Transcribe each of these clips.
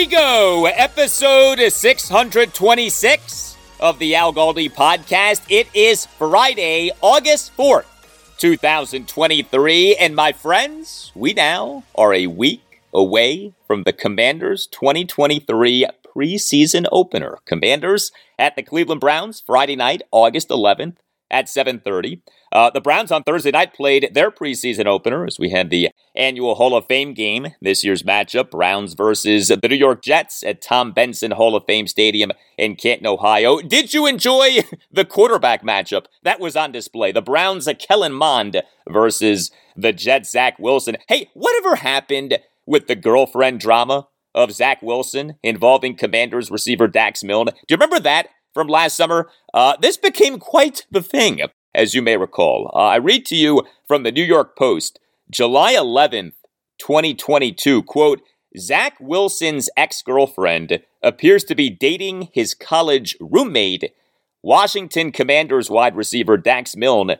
We go. Episode 626 of the Al Galdi podcast. It is Friday, August 4th, 2023. And my friends, we now are a week away from the Commanders 2023 preseason opener. Commanders at the Cleveland Browns Friday night, August 11th at 7:30. Uh, the Browns on Thursday night played their preseason opener as we had the annual Hall of Fame game. This year's matchup: Browns versus the New York Jets at Tom Benson Hall of Fame Stadium in Canton, Ohio. Did you enjoy the quarterback matchup that was on display? The Browns, a Kellen Mond versus the Jets, Zach Wilson. Hey, whatever happened with the girlfriend drama of Zach Wilson involving Commanders receiver Dax Milne? Do you remember that? From last summer, uh, this became quite the thing, as you may recall. Uh, I read to you from the New York Post, July 11th, 2022, quote, Zach Wilson's ex girlfriend appears to be dating his college roommate, Washington Commanders wide receiver Dax Milne,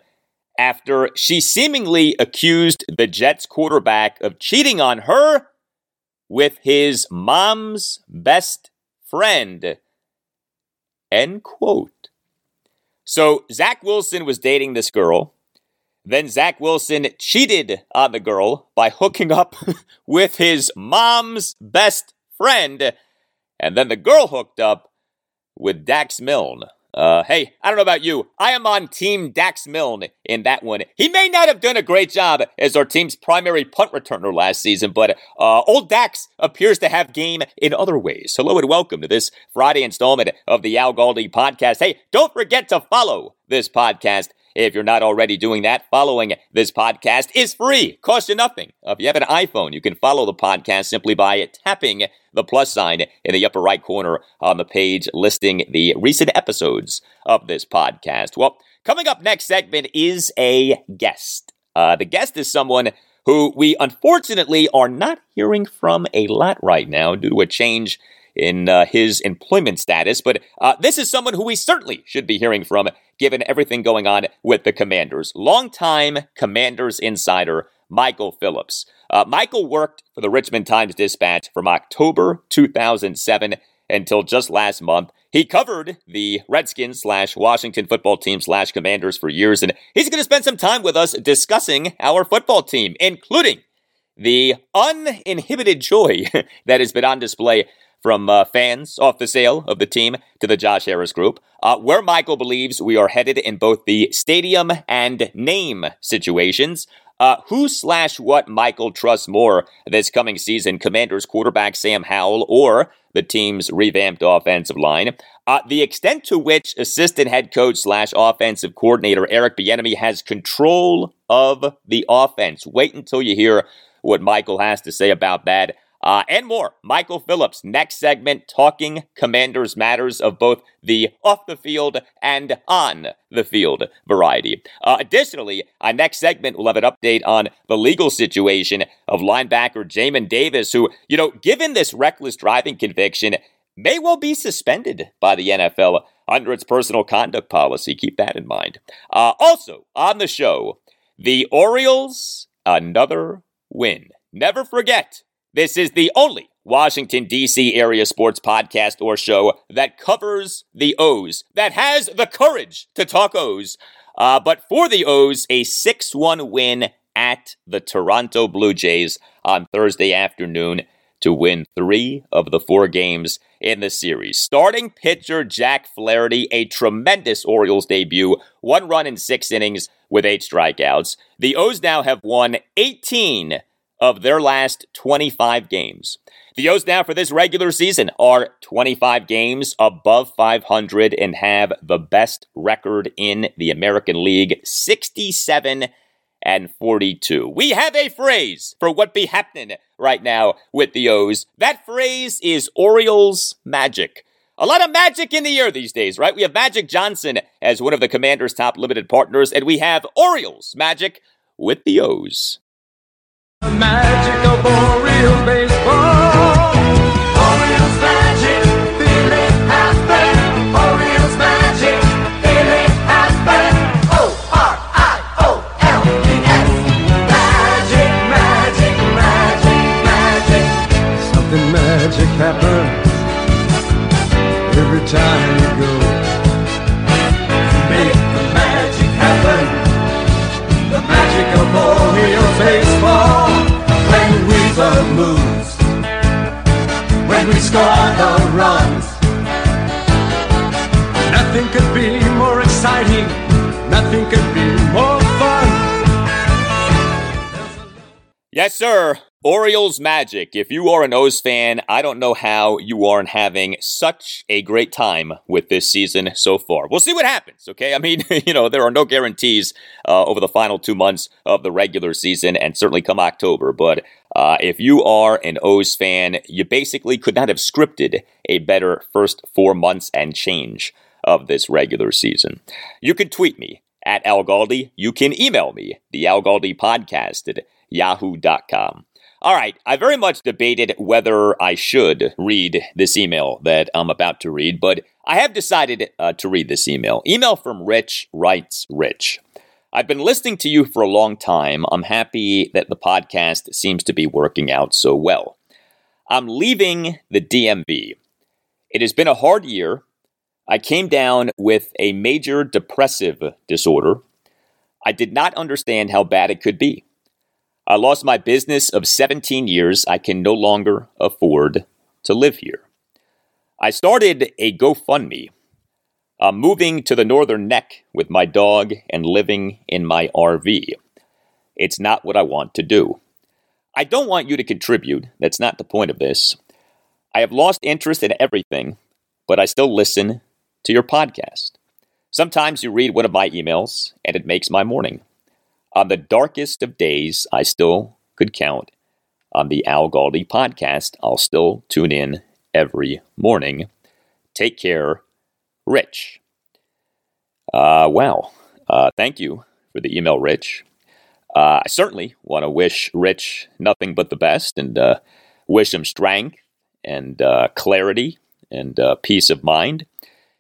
after she seemingly accused the Jets quarterback of cheating on her with his mom's best friend. End quote. So Zach Wilson was dating this girl. Then Zach Wilson cheated on the girl by hooking up with his mom's best friend. And then the girl hooked up with Dax Milne. Uh, hey, I don't know about you. I am on Team Dax Milne in that one. He may not have done a great job as our team's primary punt returner last season, but uh, old Dax appears to have game in other ways. Hello and welcome to this Friday installment of the Al Galdi podcast. Hey, don't forget to follow this podcast if you're not already doing that, following this podcast is free, costs you nothing. If you have an iPhone, you can follow the podcast simply by tapping the plus sign in the upper right corner on the page listing the recent episodes of this podcast. Well, coming up next segment is a guest. Uh, the guest is someone who we unfortunately are not hearing from a lot right now due to a change in uh, his employment status. But uh, this is someone who we certainly should be hearing from, given everything going on with the Commanders. Longtime Commanders insider Michael Phillips. Uh, Michael worked for the Richmond Times Dispatch from October 2007 until just last month. He covered the Redskins slash Washington football team slash Commanders for years, and he's going to spend some time with us discussing our football team, including the uninhibited joy that has been on display from uh, fans off the sale of the team to the Josh Harris Group, uh, where Michael believes we are headed in both the stadium and name situations. Uh, who slash what Michael trusts more this coming season? Commanders quarterback Sam Howell or the team's revamped offensive line? Uh, the extent to which assistant head coach slash offensive coordinator Eric Bieniemy has control of the offense. Wait until you hear what Michael has to say about that uh, and more. Michael Phillips, next segment, talking Commanders matters of both the off the field and on the field variety. Uh, additionally, our next segment will have an update on the legal situation of linebacker Jamin Davis, who, you know, given this reckless driving conviction, may well be suspended by the NFL under its personal conduct policy. Keep that in mind. Uh, also, on the show, the Orioles, another win. Never forget, this is the only Washington, D.C. area sports podcast or show that covers the O's, that has the courage to talk O's. Uh, but for the O's, a 6 1 win at the Toronto Blue Jays on Thursday afternoon to win three of the four games in the series. Starting pitcher Jack Flaherty, a tremendous Orioles debut, one run in six innings with eight strikeouts. The O's now have won 18 of their last 25 games. The O's now for this regular season are 25 games above 500 and have the best record in the American League, 67 and 42. We have a phrase for what be happening right now with the O's. That phrase is Orioles magic. A lot of magic in the air these days, right? We have Magic Johnson as one of the Commander's top limited partners, and we have Orioles magic with the O's. The magic of Orioles baseball. Moves. When we score the runs. Nothing could be more exciting. Nothing could be more fun. Yes, sir. Orioles magic. If you are an O's fan, I don't know how you aren't having such a great time with this season so far. We'll see what happens, okay? I mean, you know, there are no guarantees uh, over the final two months of the regular season and certainly come October. But uh, if you are an O's fan, you basically could not have scripted a better first four months and change of this regular season. You can tweet me at Al Galdi. You can email me, the Al Galdi podcast at yahoo.com. All right, I very much debated whether I should read this email that I'm about to read, but I have decided uh, to read this email. Email from Rich writes Rich. I've been listening to you for a long time. I'm happy that the podcast seems to be working out so well. I'm leaving the DMV. It has been a hard year. I came down with a major depressive disorder. I did not understand how bad it could be. I lost my business of 17 years. I can no longer afford to live here. I started a GoFundMe. I'm moving to the northern neck with my dog and living in my RV. It's not what I want to do. I don't want you to contribute. That's not the point of this. I have lost interest in everything, but I still listen to your podcast. Sometimes you read one of my emails, and it makes my morning. On the darkest of days, I still could count on the Al Galdi podcast. I'll still tune in every morning. Take care, Rich. Uh, well, uh, thank you for the email, Rich. Uh, I certainly want to wish Rich nothing but the best and uh, wish him strength and uh, clarity and uh, peace of mind.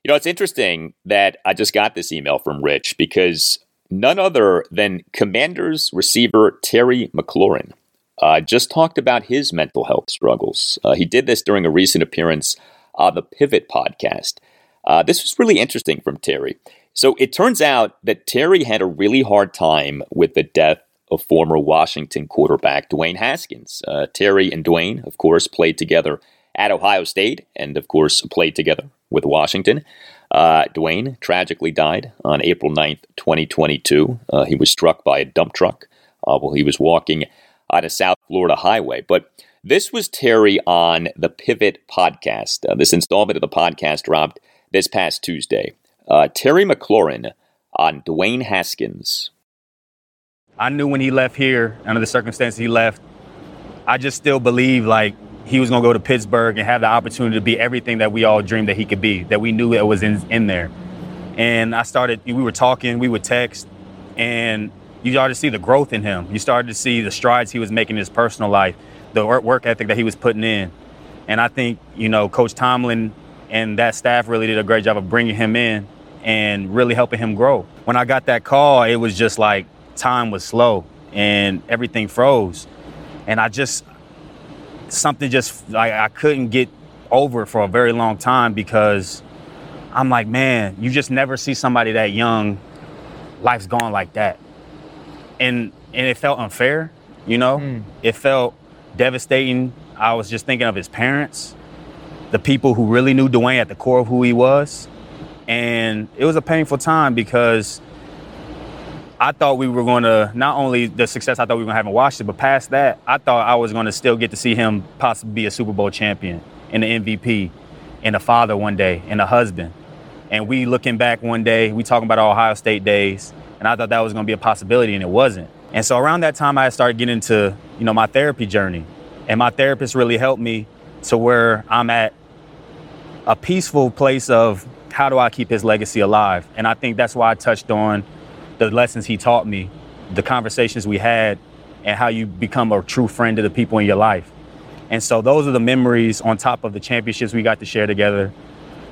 You know, it's interesting that I just got this email from Rich because none other than Commanders receiver Terry McLaurin uh, just talked about his mental health struggles. Uh, he did this during a recent appearance on the Pivot podcast. Uh, this was really interesting from Terry. So it turns out that Terry had a really hard time with the death of former Washington quarterback Dwayne Haskins. Uh, Terry and Dwayne, of course, played together at Ohio State and, of course, played together with Washington. Uh, Dwayne tragically died on April 9th, 2022. Uh, he was struck by a dump truck uh, while he was walking on a South Florida highway. But this was Terry on the Pivot podcast. Uh, this installment of the podcast dropped this past Tuesday. Uh, Terry McLaurin on Dwayne Haskins. I knew when he left here, under the circumstances he left, I just still believe like he was going to go to Pittsburgh and have the opportunity to be everything that we all dreamed that he could be, that we knew it was in, in there. And I started, we were talking, we would text, and you started to see the growth in him. You started to see the strides he was making in his personal life, the work ethic that he was putting in. And I think, you know, Coach Tomlin and that staff really did a great job of bringing him in and really helping him grow. When I got that call, it was just like time was slow and everything froze. And I just, something just, like, I couldn't get over for a very long time because I'm like, man, you just never see somebody that young, life's gone like that. And, and it felt unfair, you know? Mm. It felt devastating. I was just thinking of his parents, the people who really knew Dwayne at the core of who he was. And it was a painful time because I thought we were going to not only the success I thought we were going to have in Washington, but past that, I thought I was going to still get to see him possibly be a Super Bowl champion and an MVP and a father one day and a husband. And we looking back one day, we talking about our Ohio State days, and I thought that was going to be a possibility, and it wasn't. And so around that time, I started getting into you know my therapy journey, and my therapist really helped me to where I'm at a peaceful place of how do I keep his legacy alive? And I think that's why I touched on the lessons he taught me, the conversations we had, and how you become a true friend to the people in your life. And so those are the memories on top of the championships we got to share together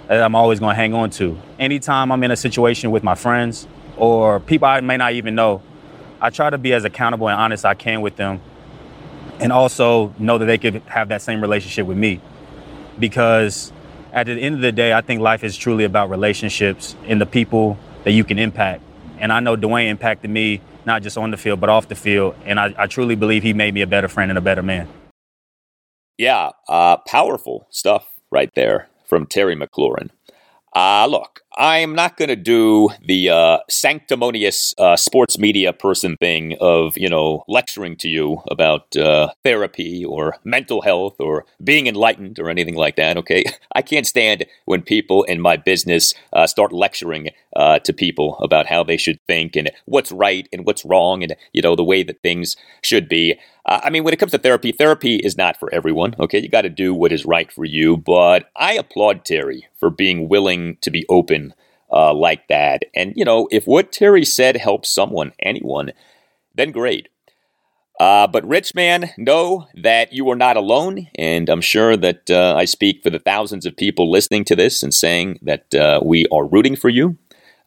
that I'm always going to hang on to. Anytime I'm in a situation with my friends or people I may not even know, I try to be as accountable and honest I can with them and also know that they could have that same relationship with me. Because at the end of the day, I think life is truly about relationships and the people that you can impact. And I know Dwayne impacted me not just on the field, but off the field. And I, I truly believe he made me a better friend and a better man. Yeah, uh, powerful stuff right there from Terry McLaurin. Uh, look, I'm not going to do the uh, sanctimonious uh, sports media person thing of, you know, lecturing to you about uh, therapy or mental health or being enlightened or anything like that, okay? I can't stand when people in my business uh, start lecturing uh, to people about how they should think and what's right and what's wrong and, you know, the way that things should be. I mean, when it comes to therapy, therapy is not for everyone, okay? You got to do what is right for you, but I applaud Terry for being willing to be open uh, like that. And, you know, if what Terry said helps someone, anyone, then great. Uh, but, Rich Man, know that you are not alone. And I'm sure that uh, I speak for the thousands of people listening to this and saying that uh, we are rooting for you.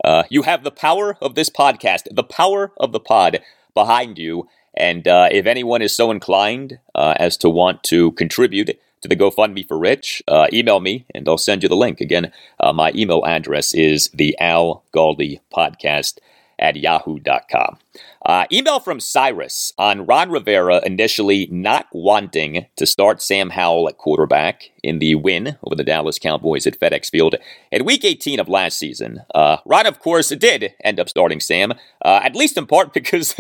Uh, you have the power of this podcast, the power of the pod behind you. And uh, if anyone is so inclined uh, as to want to contribute to the GoFundMe for Rich, uh, email me and I'll send you the link. Again, uh, my email address is the Al Galdi podcast at yahoo.com. Uh, email from Cyrus on Ron Rivera initially not wanting to start Sam Howell at quarterback in the win over the Dallas Cowboys at FedEx Field in Week 18 of last season. Uh, Ron, of course, did end up starting Sam, uh, at least in part because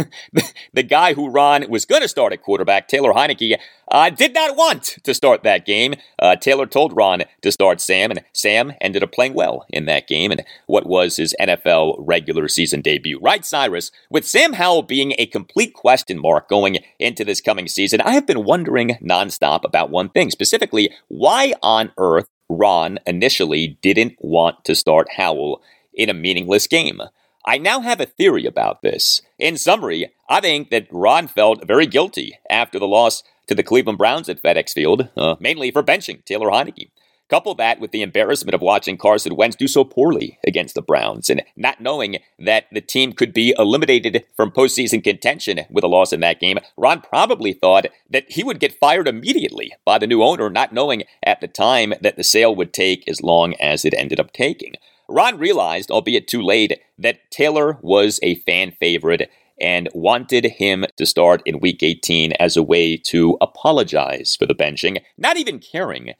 the, guy who Ron was going to start at quarterback, Taylor Heinicke, uh, did not want to start that game. Uh, Taylor told Ron to start Sam, and Sam ended up playing well in that game and what was his NFL regular season debut. Right, Cyrus, with Sam Howell being a complete question mark going into this coming season, I have been wondering nonstop about one thing, specifically why on earth Ron initially didn't want to start Howell in a meaningless game. I now have a theory about this. In summary, I think that Ron felt very guilty after the loss to the Cleveland Browns at FedEx Field, uh, mainly for benching Taylor Heinicke. Couple that with the embarrassment of watching Carson Wentz do so poorly against the Browns and not knowing that the team could be eliminated from postseason contention with a loss in that game. Ron probably thought that he would get fired immediately by the new owner, not knowing at the time that the sale would take as long as it ended up taking. Ron realized, albeit too late, that Taylor was a fan favorite and wanted him to start in week 18 as a way to apologize for the benching, not even caring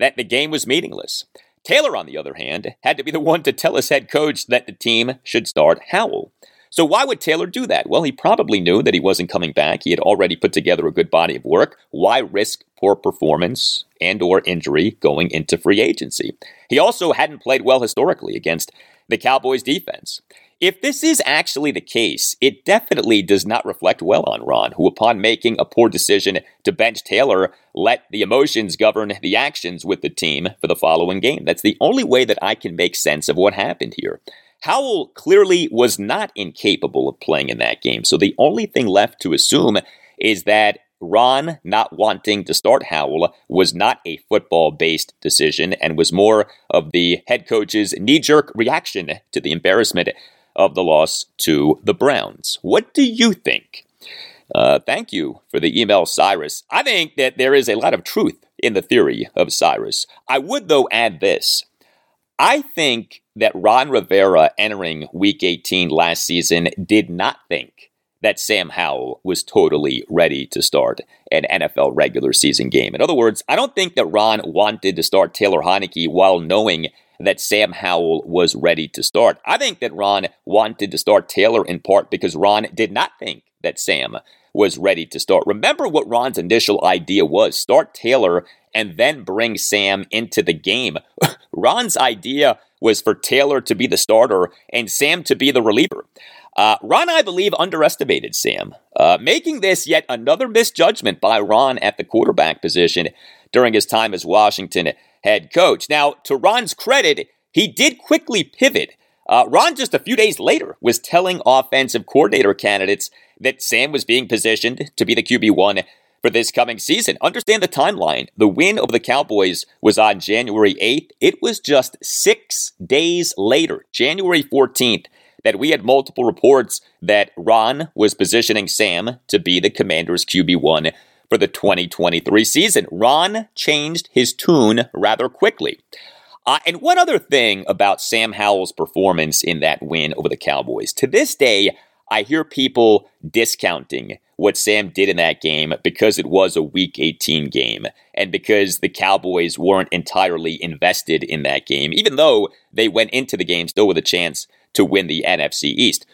that the game was meaningless. Taylor, on the other hand, had to be the one to tell his head coach that the team should start Howell. So why would Taylor do that? Well, he probably knew that he wasn't coming back. He had already put together a good body of work. Why risk poor performance and or injury going into free agency? He also hadn't played well historically against the Cowboys defense. If this is actually the case, it definitely does not reflect well on Ron, who, upon making a poor decision to bench Taylor, let the emotions govern the actions with the team for the following game. That's the only way that I can make sense of what happened here. Howell clearly was not incapable of playing in that game, so the only thing left to assume is that Ron not wanting to start Howell was not a football based decision and was more of the head coach's knee jerk reaction to the embarrassment of the loss to the Browns. What do you think? Uh, thank you for the email, Cyrus. I think that there is a lot of truth in the theory of Cyrus. I would, though, add this. I think that Ron Rivera entering week 18 last season did not think that Sam Howell was totally ready to start an NFL regular season game. In other words, I don't think that Ron wanted to start Taylor Heinicke while knowing that Sam Howell was ready to start. I think that Ron wanted to start Taylor in part because Ron did not think that Sam was ready to start. Remember what Ron's initial idea was start Taylor and then bring Sam into the game. Ron's idea was for Taylor to be the starter and Sam to be the reliever. Uh, Ron, I believe, underestimated Sam, uh, making this yet another misjudgment by Ron at the quarterback position during his time as Washington head coach. Now, to Ron's credit, he did quickly pivot. Uh, Ron, just a few days later, was telling offensive coordinator candidates that Sam was being positioned to be the QB1 for this coming season. Understand the timeline. The win over the Cowboys was on January 8th. It was just six days later, January 14th, that we had multiple reports that Ron was positioning Sam to be the Commanders' QB1 for the 2023 season. Ron changed his tune rather quickly. Uh, and one other thing about Sam Howell's performance in that win over the Cowboys. To this day, I hear people discounting what Sam did in that game because it was a Week 18 game and because the Cowboys weren't entirely invested in that game, even though they went into the game still with a chance to win the NFC East.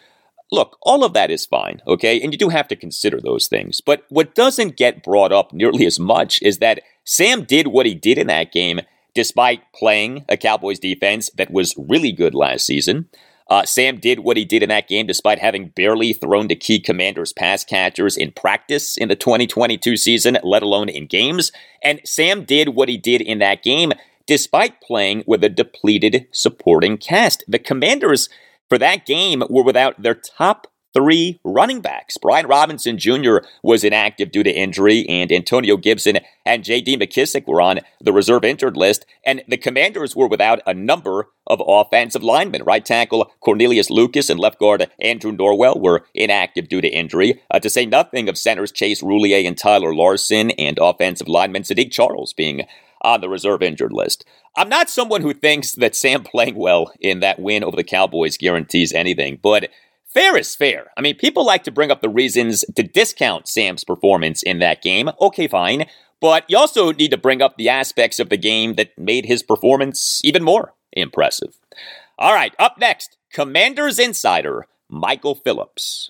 Look, all of that is fine, okay? And you do have to consider those things. But what doesn't get brought up nearly as much is that Sam did what he did in that game despite playing a Cowboys defense that was really good last season. Uh, Sam did what he did in that game despite having barely thrown to key commanders pass catchers in practice in the 2022 season, let alone in games. And Sam did what he did in that game despite playing with a depleted supporting cast. The commanders for that game were without their top three running backs. Brian Robinson Jr. was inactive due to injury, and Antonio Gibson and J.D. McKissic were on the reserve injured list. And the Commanders were without a number of offensive linemen. Right tackle Cornelius Lucas and left guard Andrew Norwell were inactive due to injury, uh, to say nothing of centers Chase Roullier and Tyler Larsen, and offensive lineman Saahdiq Charles being on the reserve injured list. I'm not someone who thinks that Sam playing well in that win over the Cowboys guarantees anything, but Fair is fair. I mean, people like to bring up the reasons to discount Sam's performance in that game. Okay, fine. But you also need to bring up the aspects of the game that made his performance even more impressive. All right, up next, Commanders Insider, Michael Phillips.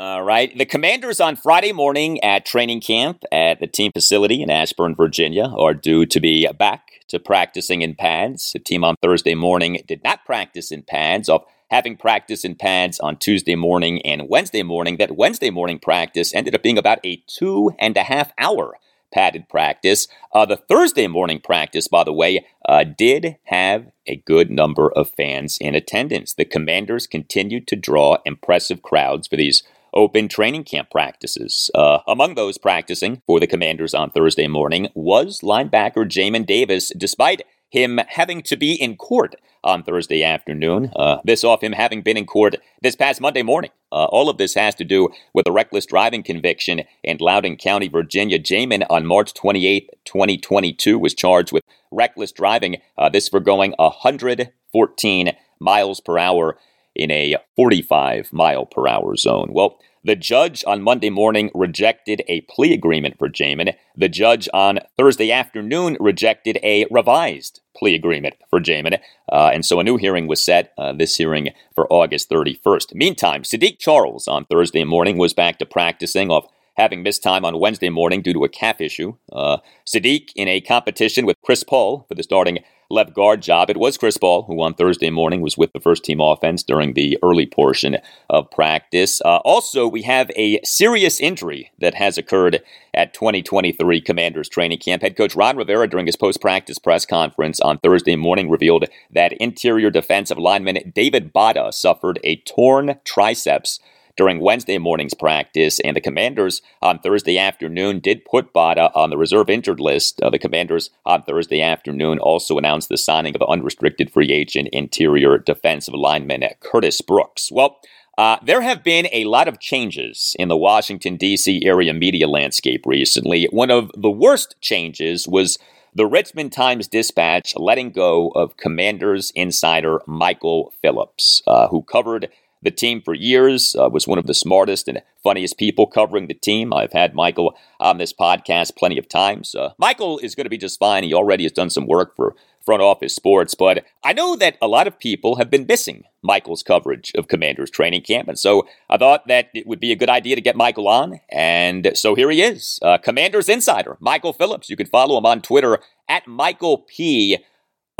Right? The Commanders on Friday morning at training camp at the team facility in Ashburn, Virginia, are due to be back to practicing in pads. The team on Thursday morning did not practice in pads, of having practice in pads on Tuesday morning and Wednesday morning. That Wednesday morning practice ended up being about a two and a half hour padded practice. Uh, the Thursday morning practice, by the way, uh, did have a good number of fans in attendance. The Commanders continued to draw impressive crowds for these open training camp practices. Uh, among those practicing for the Commanders on Thursday morning was linebacker Jamin Davis, despite him having to be in court on Thursday afternoon. Uh, this off him having been in court this past Monday morning. Uh, all of this has to do with a reckless driving conviction in Loudoun County, Virginia. Jamin, on March 28, 2022, was charged with reckless driving. Uh, this for going 114 miles per hour in a 45 mile per hour zone. Well, the judge on Monday morning rejected a plea agreement for Jamin. The judge on Thursday afternoon rejected a revised plea agreement for Jamin. Uh, and so a new hearing was set, uh, this hearing for August 31st. Meantime, Saahdiq Charles on Thursday morning was back to practicing off having missed time on Wednesday morning due to a calf issue. Uh, Saahdiq in a competition with Chris Paul for the starting left guard job. It was Chris Paul, who on Thursday morning was with the first team offense during the early portion of practice. Uh, also, we have a serious injury that has occurred at 2023 Commanders training camp. Head coach Ron Rivera, during his post practice press conference on Thursday morning, revealed that interior defensive lineman David Bada suffered a torn triceps during Wednesday morning's practice, and the Commanders on Thursday afternoon did put Bada on the reserve injured list. Uh, the Commanders on Thursday afternoon also announced the signing of unrestricted free agent interior defensive lineman Curtis Brooks. Well, uh, there have been a lot of changes in the Washington, D.C. area media landscape recently. One of the worst changes was the Richmond Times Dispatch letting go of Commanders insider Michael Phillips, uh, who covered the team for years, uh, was one of the smartest and funniest people covering the team. I've had Michael on this podcast plenty of times. Uh, Michael is going to be just fine. He already has done some work for front office sports, but I know that a lot of people have been missing Michael's coverage of Commanders training camp, and so I thought that it would be a good idea to get Michael on, and so here he is, uh, Commanders insider, Michael Phillips. You can follow him on Twitter at Michael P.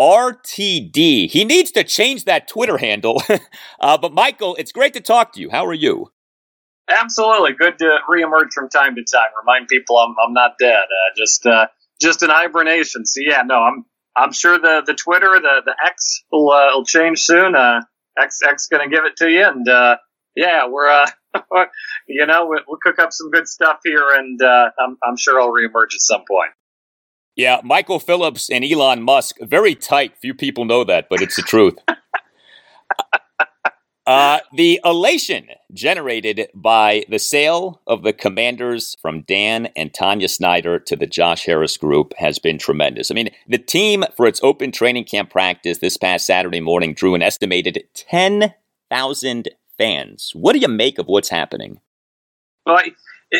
RTD. He needs to change that Twitter handle. uh, but Michael, it's great to talk to you. How are you? Absolutely, good to reemerge from time to time. Remind people I'm I'm not dead. Uh, just uh, just in hibernation. So yeah, no, I'm I'm sure the the Twitter the the X will uh, will change soon. Uh, X X gonna give it to you, and uh, yeah, we're you know we'll, we'll cook up some good stuff here, and I'm I'm sure I'll reemerge at some point. Yeah, Michael Phillips and Elon Musk, very tight. Few people know that, but it's the truth. Uh, the elation generated by the sale of the commanders from Dan and Tanya Snyder to the Josh Harris group has been tremendous. I mean, the team for its open training camp practice this past Saturday morning drew an estimated 10,000 fans. What do you make of what's happening? Well, I,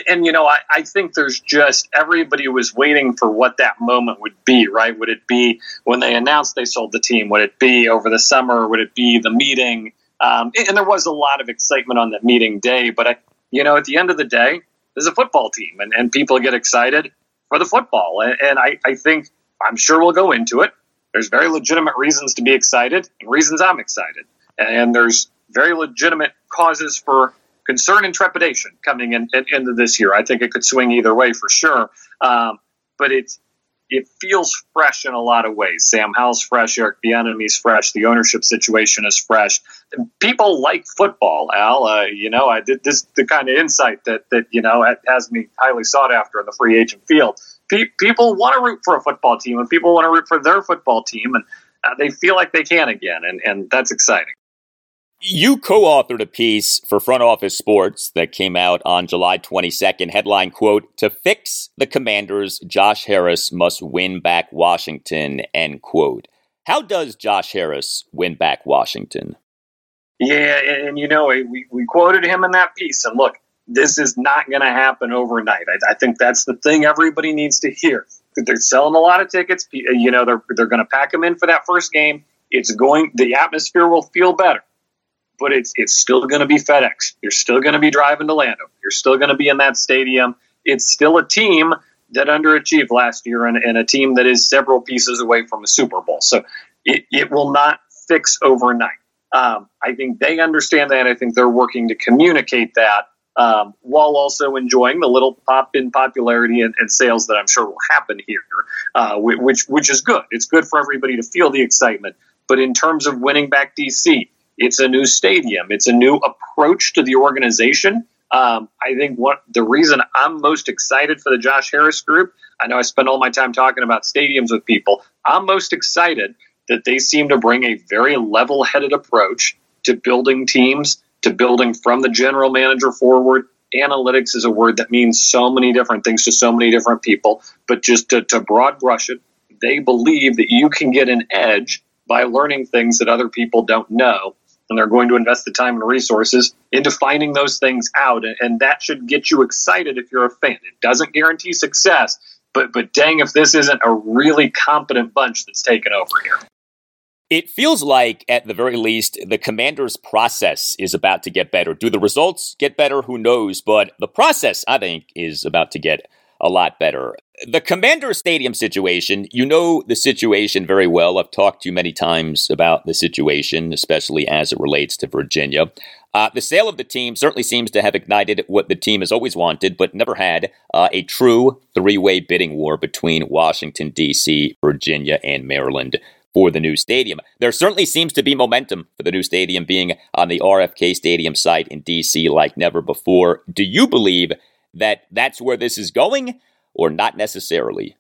and you know, I, I think there's just everybody was waiting for what that moment would be, right? Would it be when they announced they sold the team? Would it be over the summer? Would it be the meeting? Um, and there was a lot of excitement on that meeting day, but I, you know, at the end of the day, there's a football team, and, and people get excited for the football, and, and I, I think I'm sure we'll go into it. There's very legitimate reasons to be excited, and reasons I'm excited, and there's very legitimate causes for concern and trepidation coming in, in, into this year. I think it could swing either way for sure. Um, but it's it feels fresh in a lot of ways. Sam Howell's fresh, Eric Bieniemy's fresh, the ownership situation is fresh. People like football, Al. Uh, you know, I did this the kind of insight that that you know has me highly sought after in the free agent field. Pe- people want to root for a football team, and people want to root for their football team, and uh, they feel like they can again, and and that's exciting. You co authored a piece for Front Office Sports that came out on July 22nd. Headline quote To fix the commanders, Josh Harris must win back Washington, end quote. How does Josh Harris win back Washington? Yeah, and, and you know, we, we quoted him in that piece. And look, this is not going to happen overnight. I, I, think that's the thing everybody needs to hear. They're selling a lot of tickets. You know, they're, they're going to pack them in for that first game. It's going, the atmosphere will feel better but it's it's still going to be FedEx. You're still going to be driving to Landover. You're still going to be in that stadium. It's still a team that underachieved last year and, and a team that is several pieces away from a Super Bowl. So it, it will not fix overnight. Um, I think they understand that. I think they're working to communicate that um, while also enjoying the little pop in popularity and, and sales that I'm sure will happen here, uh, which which is good. It's good for everybody to feel the excitement. But in terms of winning back DC, it's a new stadium. It's a new approach to the organization. Um, I think what the reason I'm most excited for the Josh Harris group, I know I spend all my time talking about stadiums with people. I'm most excited that they seem to bring a very level headed approach to building teams, to building from the general manager forward. Analytics is a word that means so many different things to so many different people, but just to, to broad brush it, they believe that you can get an edge by learning things that other people don't know and they're going to invest the time and resources into finding those things out. And that should get you excited if you're a fan. It doesn't guarantee success, but but dang if this isn't a really competent bunch that's taken over here. It feels like, at the very least, the commander's process is about to get better. Do the results get better? Who knows? But the process, I think, is about to get a lot better. The Commander Stadium situation, you know the situation very well. I've talked to you many times about the situation, especially as it relates to Virginia. Uh, the sale of the team certainly seems to have ignited what the team has always wanted, but never had uh, a true three way bidding war between Washington, D.C., Virginia, and Maryland for the new stadium. There certainly seems to be momentum for the new stadium being on the RFK Stadium site in D.C. like never before. Do you believe that that's where this is going, or not necessarily?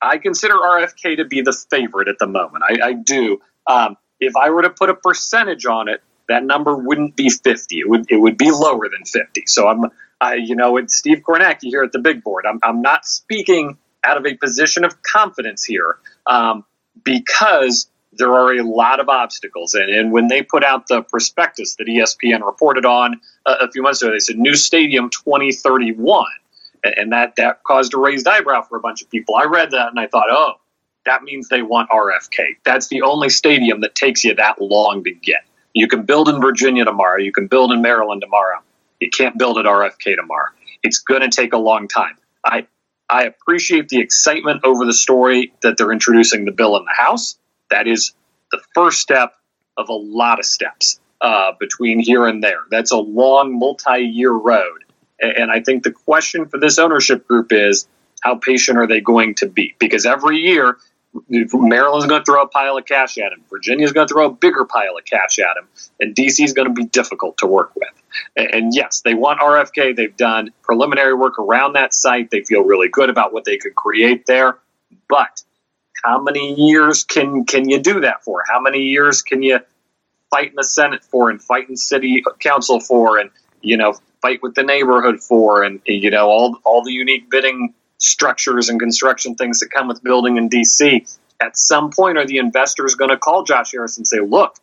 I consider RFK to be the favorite at the moment. I, I do. Um, if I were to put a percentage on it, that number wouldn't be 50. It would it would be lower than 50. So I'm, I, you know, it's Steve Kornacki here at the big board. I'm, I'm not speaking out of a position of confidence here um, because there are a lot of obstacles. And, and when they put out the prospectus that ESPN reported on a, a few months ago, they said new stadium 2031. And, that, that caused a raised eyebrow for a bunch of people. I read that and I thought, oh, that means they want RFK. That's the only stadium that takes you that long to get. You can build in Virginia tomorrow. You can build in Maryland tomorrow. You can't build at RFK tomorrow. It's going to take a long time. I I appreciate the excitement over the story that they're introducing the bill in the House. That is the first step of a lot of steps uh, between here and there. That's a long, multi year road. And I think the question for this ownership group is how patient are they going to be? Because every year, Maryland's going to throw a pile of cash at him. Virginia's going to throw a bigger pile of cash at him. And DC is going to be difficult to work with. And yes, they want RFK. They've done preliminary work around that site. They feel really good about what they could create there. But how many years can can you do that for? How many years can you fight in the Senate for and fight in city council for and you know fight with the neighborhood for and you know all all the unique bidding structures and construction things that come with building in DC. At some point, are the investors going to call Josh Harris and say, "Look,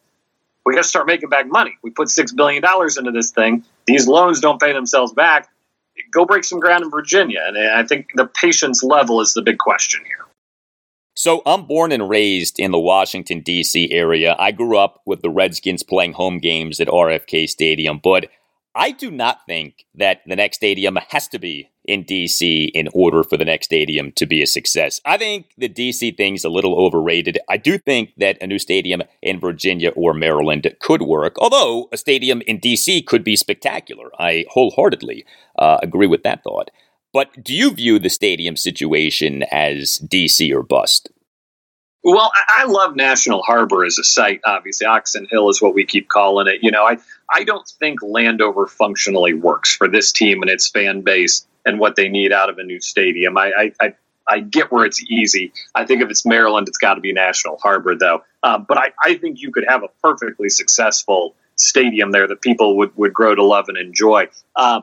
we got to start making back money. We put six billion dollars into this thing. These loans don't pay themselves back. Go break some ground in Virginia." And I think the patience level is the big question here. So I'm born and raised in the Washington, D.C. area. I grew up with the Redskins playing home games at RFK Stadium, but I do not think that the next stadium has to be in DC in order for the next stadium to be a success. I think the DC thing's a little overrated. I do think that a new stadium in Virginia or Maryland could work, although a stadium in DC could be spectacular. I wholeheartedly uh, agree with that thought. But do you view the stadium situation as DC or bust? Well, I love National Harbor as a site. Obviously, Oxon Hill is what we keep calling it. You know, I I don't think Landover functionally works for this team and its fan base and what they need out of a new stadium. I I, I, I get where it's easy. I think if it's Maryland, it's got to be National Harbor, though. Um, but I, I think you could have a perfectly successful stadium there that people would, would grow to love and enjoy. Uh,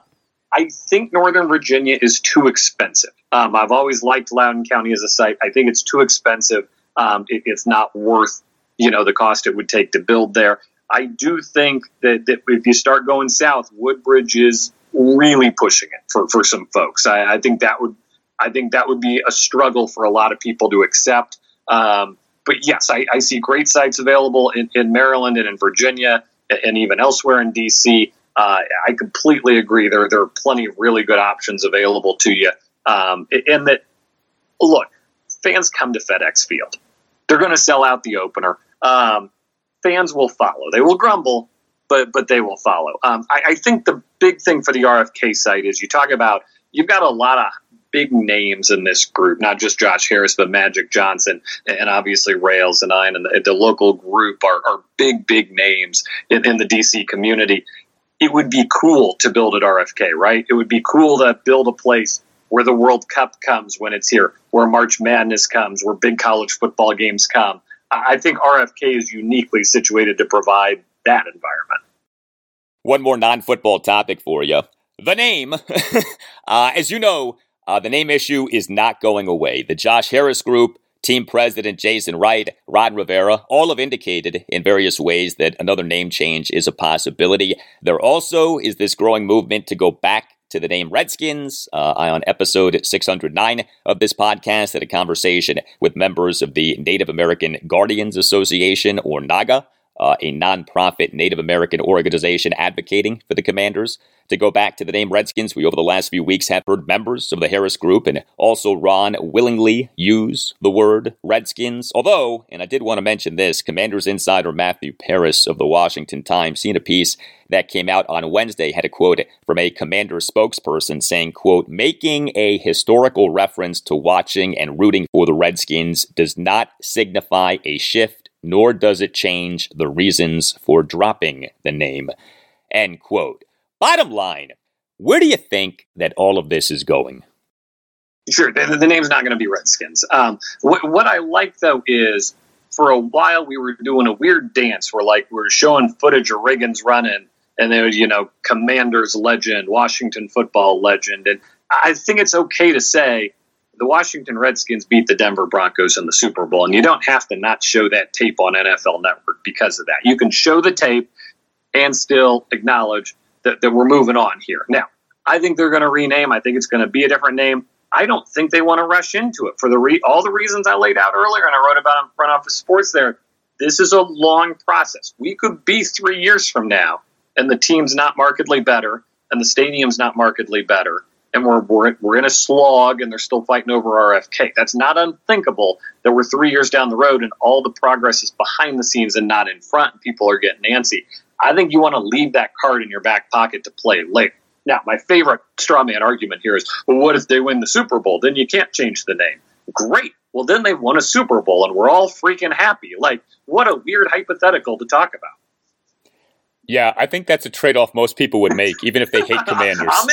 I think Northern Virginia is too expensive. Um, I've always liked Loudoun County as a site. I think it's too expensive. Um, it, it's not worth you know the cost it would take to build there. I do think that, that if you start going south, Woodbridge is really pushing it for, for some folks. I, I think that would I think that would be a struggle for a lot of people to accept. Um, but yes, I, I, see great sites available in, in, Maryland and in Virginia and even elsewhere in DC. Uh, I completely agree. There, there are plenty of really good options available to you. Um, and that, look, fans come to FedEx Field. They're going to sell out the opener. Um, fans will follow. They will grumble, but but they will follow. Um, I, I, think the big thing for the RFK site is you talk about you've got a lot of big names in this group, not just Josh Harris, but Magic Johnson and obviously Rales and I and the, the local group are, are, big, big names in, in the DC community. It would be cool to build at RFK, right? It would be cool to build a place where the World Cup comes when it's here, where March Madness comes, where big college football games come. I think RFK is uniquely situated to provide that environment. One more non football topic for you the name. uh, as you know, uh, the name issue is not going away. The Josh Harris Group, team president Jason Wright, Ron Rivera, all have indicated in various ways that another name change is a possibility. There also is this growing movement to go back to the name Redskins. Uh, I, on episode 609 of this podcast, had a conversation with members of the Native American Guardians Association, or NAGA, uh, a nonprofit Native American organization advocating for the commanders. To go back to the name Redskins, we over the last few weeks have heard members of the Harris Group and also Ron willingly use the word Redskins. Although, and I did want to mention this, Commanders insider Matthew Paras of the Washington Times, seen a piece that came out on Wednesday, had a quote from a Commander spokesperson saying, quote, making a historical reference to watching and rooting for the Redskins does not signify a shift, nor does it change the reasons for dropping the name, end quote. Bottom line, where do you think that all of this is going? Sure, the, the name's not going to be Redskins. Um, what, what I like though is for a while we were doing a weird dance where like we were showing footage of Riggins running and there was, you know, Commanders legend, Washington football legend. And I think it's okay to say the Washington Redskins beat the Denver Broncos in the Super Bowl. And you don't have to not show that tape on NFL Network because of that. You can show the tape and still acknowledge that, that we're moving on here. Now, I think they're going to rename. I think it's going to be a different name. I don't think they want to rush into it for the re- all the reasons I laid out earlier, and I wrote about in front office sports. There, this is a long process. We could be three years from now, and the team's not markedly better, and the stadium's not markedly better, and we're we're, we're in a slog, and they're still fighting over RFK. That's not unthinkable. That we're three years down the road, and all the progress is behind the scenes and not in front, and people are getting antsy. I think you want to leave that card in your back pocket to play later. Now, my favorite straw man argument here is, well, what if they win the Super Bowl? Then you can't change the name. Great. Well, then they've won a Super Bowl and we're all freaking happy. Like, what a weird hypothetical to talk about. Yeah, I think that's a trade off most people would make, even if they hate commanders. I'm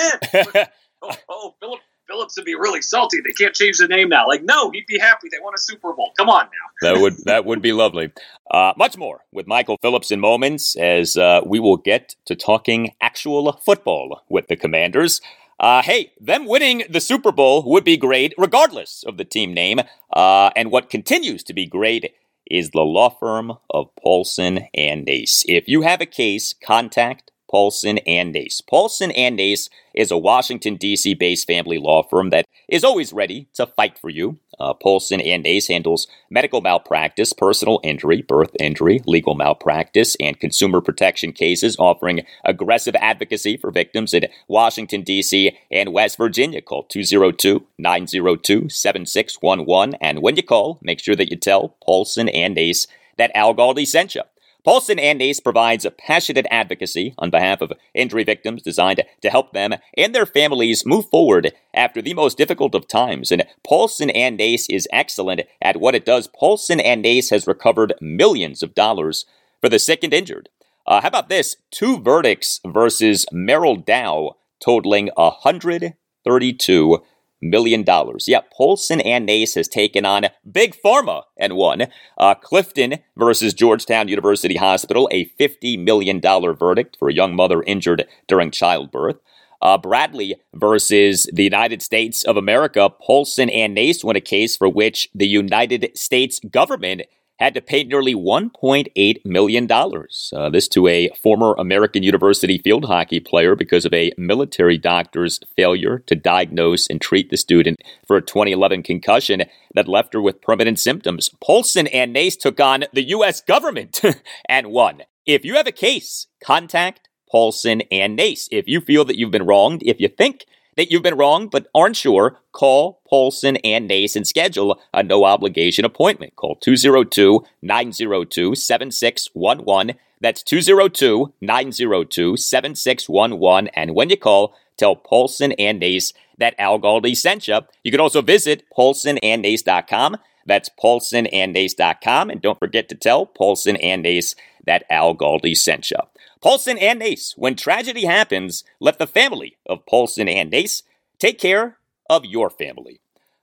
in. oh, oh, Philip Phillips would be really salty. They can't change the name now. Like, no, he'd be happy. They won a Super Bowl. Come on now. that would that would be lovely. Uh, much more with Michael Phillips in moments as uh, we will get to talking actual football with the Commanders. Uh, hey, them winning the Super Bowl would be great, regardless of the team name. Uh, and what continues to be great is the law firm of Paulson and Nace. If you have a case, contact Paulson and Nace. Paulson and Nace is a Washington, D.C. based family law firm that is always ready to fight for you. Uh, Paulson and Nace handles medical malpractice, personal injury, birth injury, legal malpractice, and consumer protection cases, offering aggressive advocacy for victims in Washington, D.C. and West Virginia. Call 202 902 7611. And when you call, make sure that you tell Paulson and Nace that Al Galdi sent you. Paulson and Nace provides passionate advocacy on behalf of injury victims designed to help them and their families move forward after the most difficult of times. And Paulson and Nace is excellent at what it does. Paulson and Nace has recovered millions of dollars for the sick and injured. Uh, how about this? Two verdicts versus Merrell Dow totaling 132 million dollars. Yep, Paulson and Nace has taken on Big Pharma and won. Uh, Clifton versus Georgetown University Hospital, a $50 million verdict for a young mother injured during childbirth. Uh, Bradley versus the United States of America, Paulson and Nace won a case for which the United States government had to pay nearly $1.8 million. Uh, this to a former American University field hockey player because of a military doctor's failure to diagnose and treat the student for a 2011 concussion that left her with permanent symptoms. Paulson and Nace took on the U.S. government and won. If you have a case, contact Paulson and Nace. If you feel that you've been wronged, if you think that you've been wrong but aren't sure, call Paulson and Nace and schedule a no obligation appointment. Call 202 902 7611. That's 202 902 7611. And when you call, tell Paulson and Nace that Al Galdi sent you. You can also visit paulsonandnace.com. That's paulsonandnace.com. And don't forget to tell Paulson and Nace that Al Galdi sent you. Paulson and Nace, when tragedy happens, let the family of Paulson and Nace take care of your family.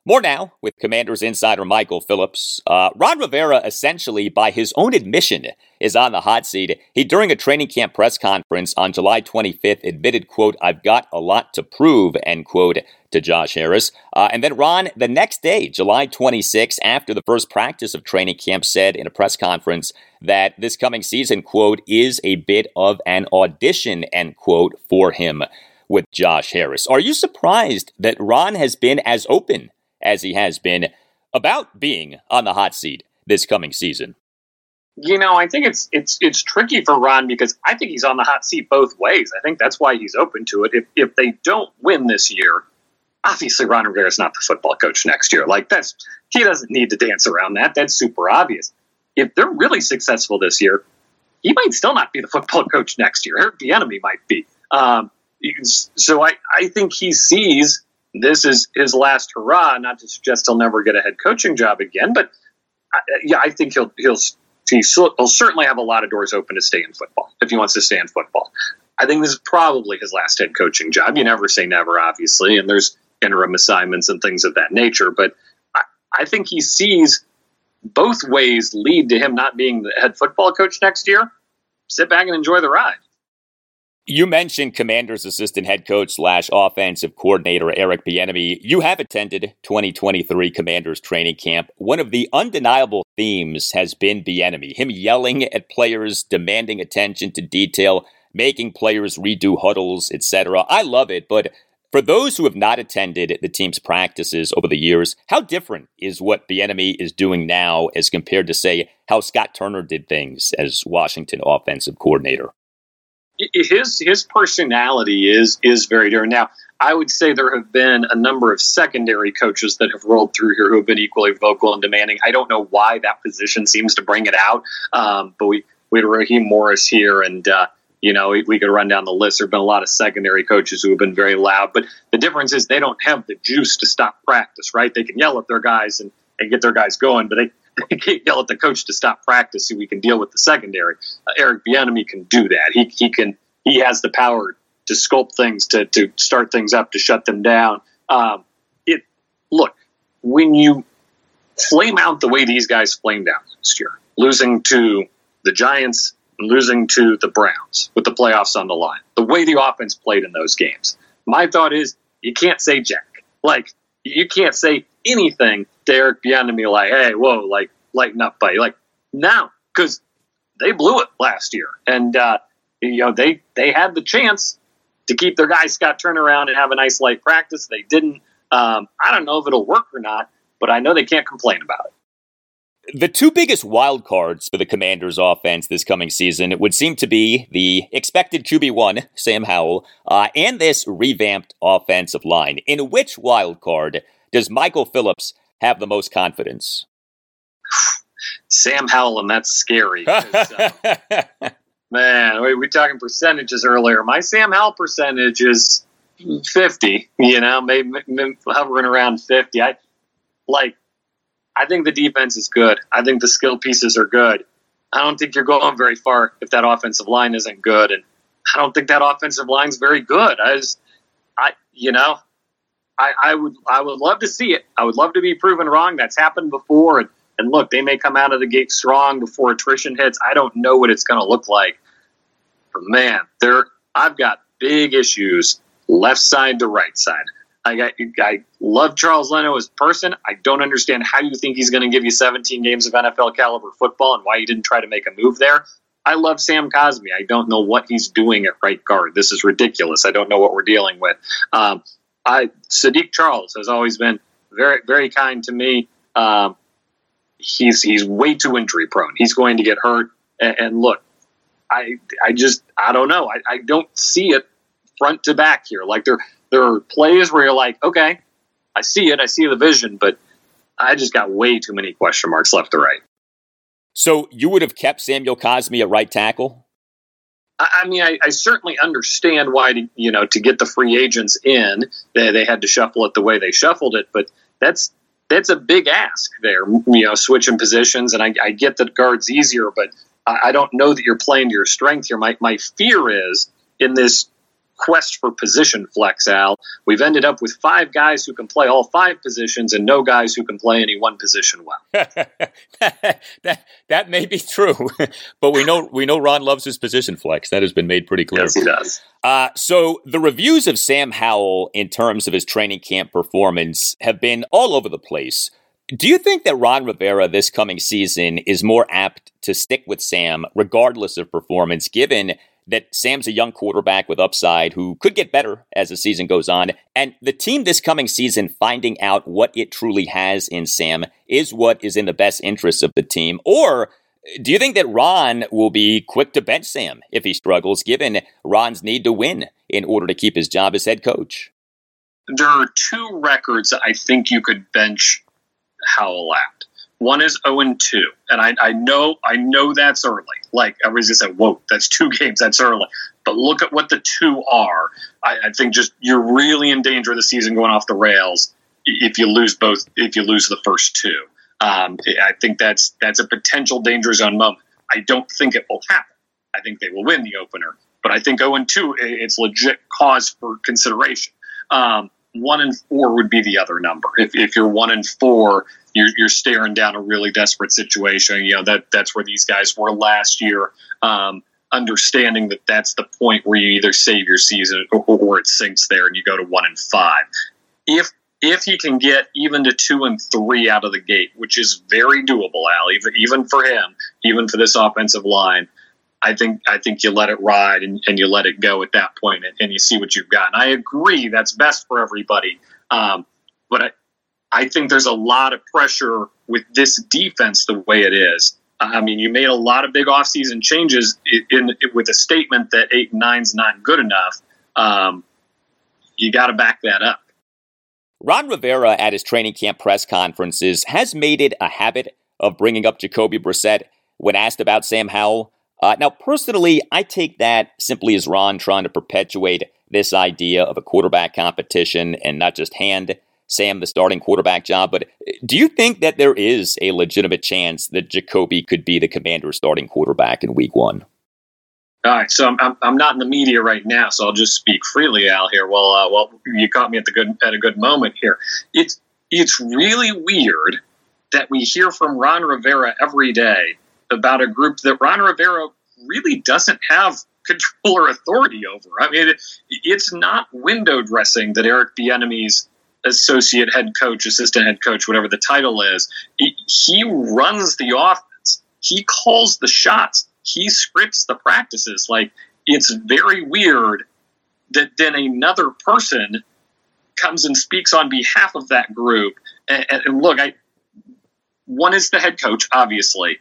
More now with Commanders insider Michael Phillips. Uh, Ron Rivera, essentially, by his own admission, is on the hot seat. He, during a training camp press conference on July 25th, admitted, quote, I've got a lot to prove, end quote, to Josh Harris. Uh, and then Ron, the next day, July 26th, after the first practice of training camp, said in a press conference that this coming season, quote, is a bit of an audition, end quote, for him with Josh Harris. Are you surprised that Ron has been as open as he has been about being on the hot seat this coming season? You know, I think it's it's it's tricky for Ron because I think he's on the hot seat both ways. I think that's why he's open to it. If if they don't win this year, obviously Ron Rivera is not the football coach next year. Like that's he doesn't need to dance around that. That's super obvious. If they're really successful this year, he might still not be the football coach next year. Eric Bieniemy might be. Um, so I I think he sees this is his last hurrah. Not to suggest he'll never get a head coaching job again, but I, yeah, I think he'll he'll he'll certainly have a lot of doors open to stay in football if he wants to stay in football. I think this is probably his last head coaching job. You never say never, obviously, and there's interim assignments and things of that nature. But I, I think he sees both ways lead to him not being the head football coach next year. Sit back and enjoy the ride. You mentioned Commanders assistant head coach slash offensive coordinator Eric Bieniemy. You have attended 2023 Commanders training camp. One of the undeniable themes has been Bieniemy, him yelling at players, demanding attention to detail, making players redo huddles, etc. I love it, but for those who have not attended the team's practices over the years, how different is what Bieniemy is doing now as compared to, say, how Scott Turner did things as Washington offensive coordinator? His his personality is is very different. Now, I would say there have been a number of secondary coaches that have rolled through here who have been equally vocal and demanding. I don't know why that position seems to bring it out, um, but we we had Raheem Morris here, and uh, you know we, we could run down the list. There have been a lot of secondary coaches who have been very loud, but the difference is they don't have the juice to stop practice. Right? They can yell at their guys and, and get their guys going, but they can't yell at the coach to stop practice so we can deal with the secondary. Uh, Eric Bieniemy can do that. He, he can he has the power to sculpt things, to, to start things up, to shut them down. Um, it look when you flame out the way these guys flamed out last year, losing to the Giants losing to the Browns with the playoffs on the line. The way the offense played in those games. My thought is you can't say jack. Like you can't say anything to Eric Bieniemy like, hey, whoa, like lighten up, buddy. Like now, because they blew it last year, and uh, you know they they had the chance to keep their guy Scott Turner around and have a nice light practice. They didn't. Um, I don't know if it'll work or not, but I know they can't complain about it. The two biggest wild cards for the Commanders' offense this coming season would seem to be the expected QB1, Sam Howell, uh, and this revamped offensive line. In which wild card does Michael Phillips have the most confidence? Sam Howell, and that's scary. Uh, man, we were talking percentages earlier. My Sam Howell percentage is 50, you know, maybe, maybe hovering around 50. I like, I think the defense is good. I think the skill pieces are good. I don't think you're going very far if that offensive line isn't good. And I don't think that offensive line's very good. I just, I, you know, I, I would I would love to see it. I would love to be proven wrong. That's happened before. And, and look, they may come out of the gate strong before attrition hits. I don't know what it's going to look like. But man, there I've got big issues left side to right side. I got, I love Charles Leno as person. I don't understand how you think he's going to give you 17 games of NFL caliber football and why he didn't try to make a move there. I love Sam Cosmi. I don't know what he's doing at right guard. This is ridiculous. I don't know what we're dealing with. Um, I Saahdiq Charles has always been very very kind to me. Um, he's he's way too injury prone. He's going to get hurt. And, and, look, I I just I don't know. I, I don't see it front to back here. Like there there are plays where you're like, okay, I see it, I see the vision, but I just got way too many question marks left to right. So you would have kept Samuel Cosmi at right tackle? I mean, I, I, certainly understand why, to, you know, to get the free agents in, they, they had to shuffle it the way they shuffled it. But that's that's a big ask there, you know, switching positions. And I, I get that guard's easier, but I, I don't know that you're playing to your strength here. My my fear is in this quest for position flex, Al. We've ended up with five guys who can play all five positions and no guys who can play any one position well. that, that may be true, but we know we know Ron loves his position flex. That has been made pretty clear. Yes, he does. Uh, so the reviews of Sam Howell in terms of his training camp performance have been all over the place. Do you think that Ron Rivera this coming season is more apt to stick with Sam regardless of performance, given that Sam's a young quarterback with upside who could get better as the season goes on. And the team this coming season finding out what it truly has in Sam is what is in the best interest of the team. Or do you think that Ron will be quick to bench Sam if he struggles, given Ron's need to win in order to keep his job as head coach? There are two records I think you could bench Howell at. One is 0 and 2. And I, I know I know that's early. Like everybody's gonna say, whoa, that's two games, that's early. But look at what the two are. I, I think just you're really in danger of the season going off the rails if you lose both if you lose the first two. Um, I think that's that's a potential danger zone moment. I don't think it will happen. I think they will win the opener, but I think 0 and 2, it's legit cause for consideration. Um, one and four would be the other number. If, if you're one and four, you're, you're staring down a really desperate situation. You know that that's where these guys were last year. Um, understanding that that's the point where you either save your season or, or it sinks there and you go to one and five. If if he can get even to two and three out of the gate, which is very doable, Al, even even for him, even for this offensive line, I think I think you let it ride and, and you let it go at that point and, and, you see what you've got. And I agree that's best for everybody. Um, but I, I think there's a lot of pressure with this defense the way it is. I mean, you made a lot of big offseason changes in, in with a statement that eight and nine's not good enough. Um, you got to back that up. Ron Rivera at his training camp press conferences has made it a habit of bringing up Jacoby Brissett when asked about Sam Howell. Uh, now, personally, I take that simply as Ron trying to perpetuate this idea of a quarterback competition and not just hand Sam the starting quarterback job. But do you think that there is a legitimate chance that Jacoby could be the commander's starting quarterback in week one? All right, so I'm, I'm not in the media right now, so I'll just speak freely, Al. Here, well, uh, well, you caught me at the good at a good moment here. It's it's really weird that we hear from Ron Rivera every day about a group that Ron Rivera really doesn't have control or authority over. I mean, it's not window dressing that Eric Bieniemy's associate head coach, assistant head coach, whatever the title is, he, he runs the offense. He calls the shots. He scripts the practices. Like it's very weird that then another person comes and speaks on behalf of that group. And, and look, I one is the head coach, obviously,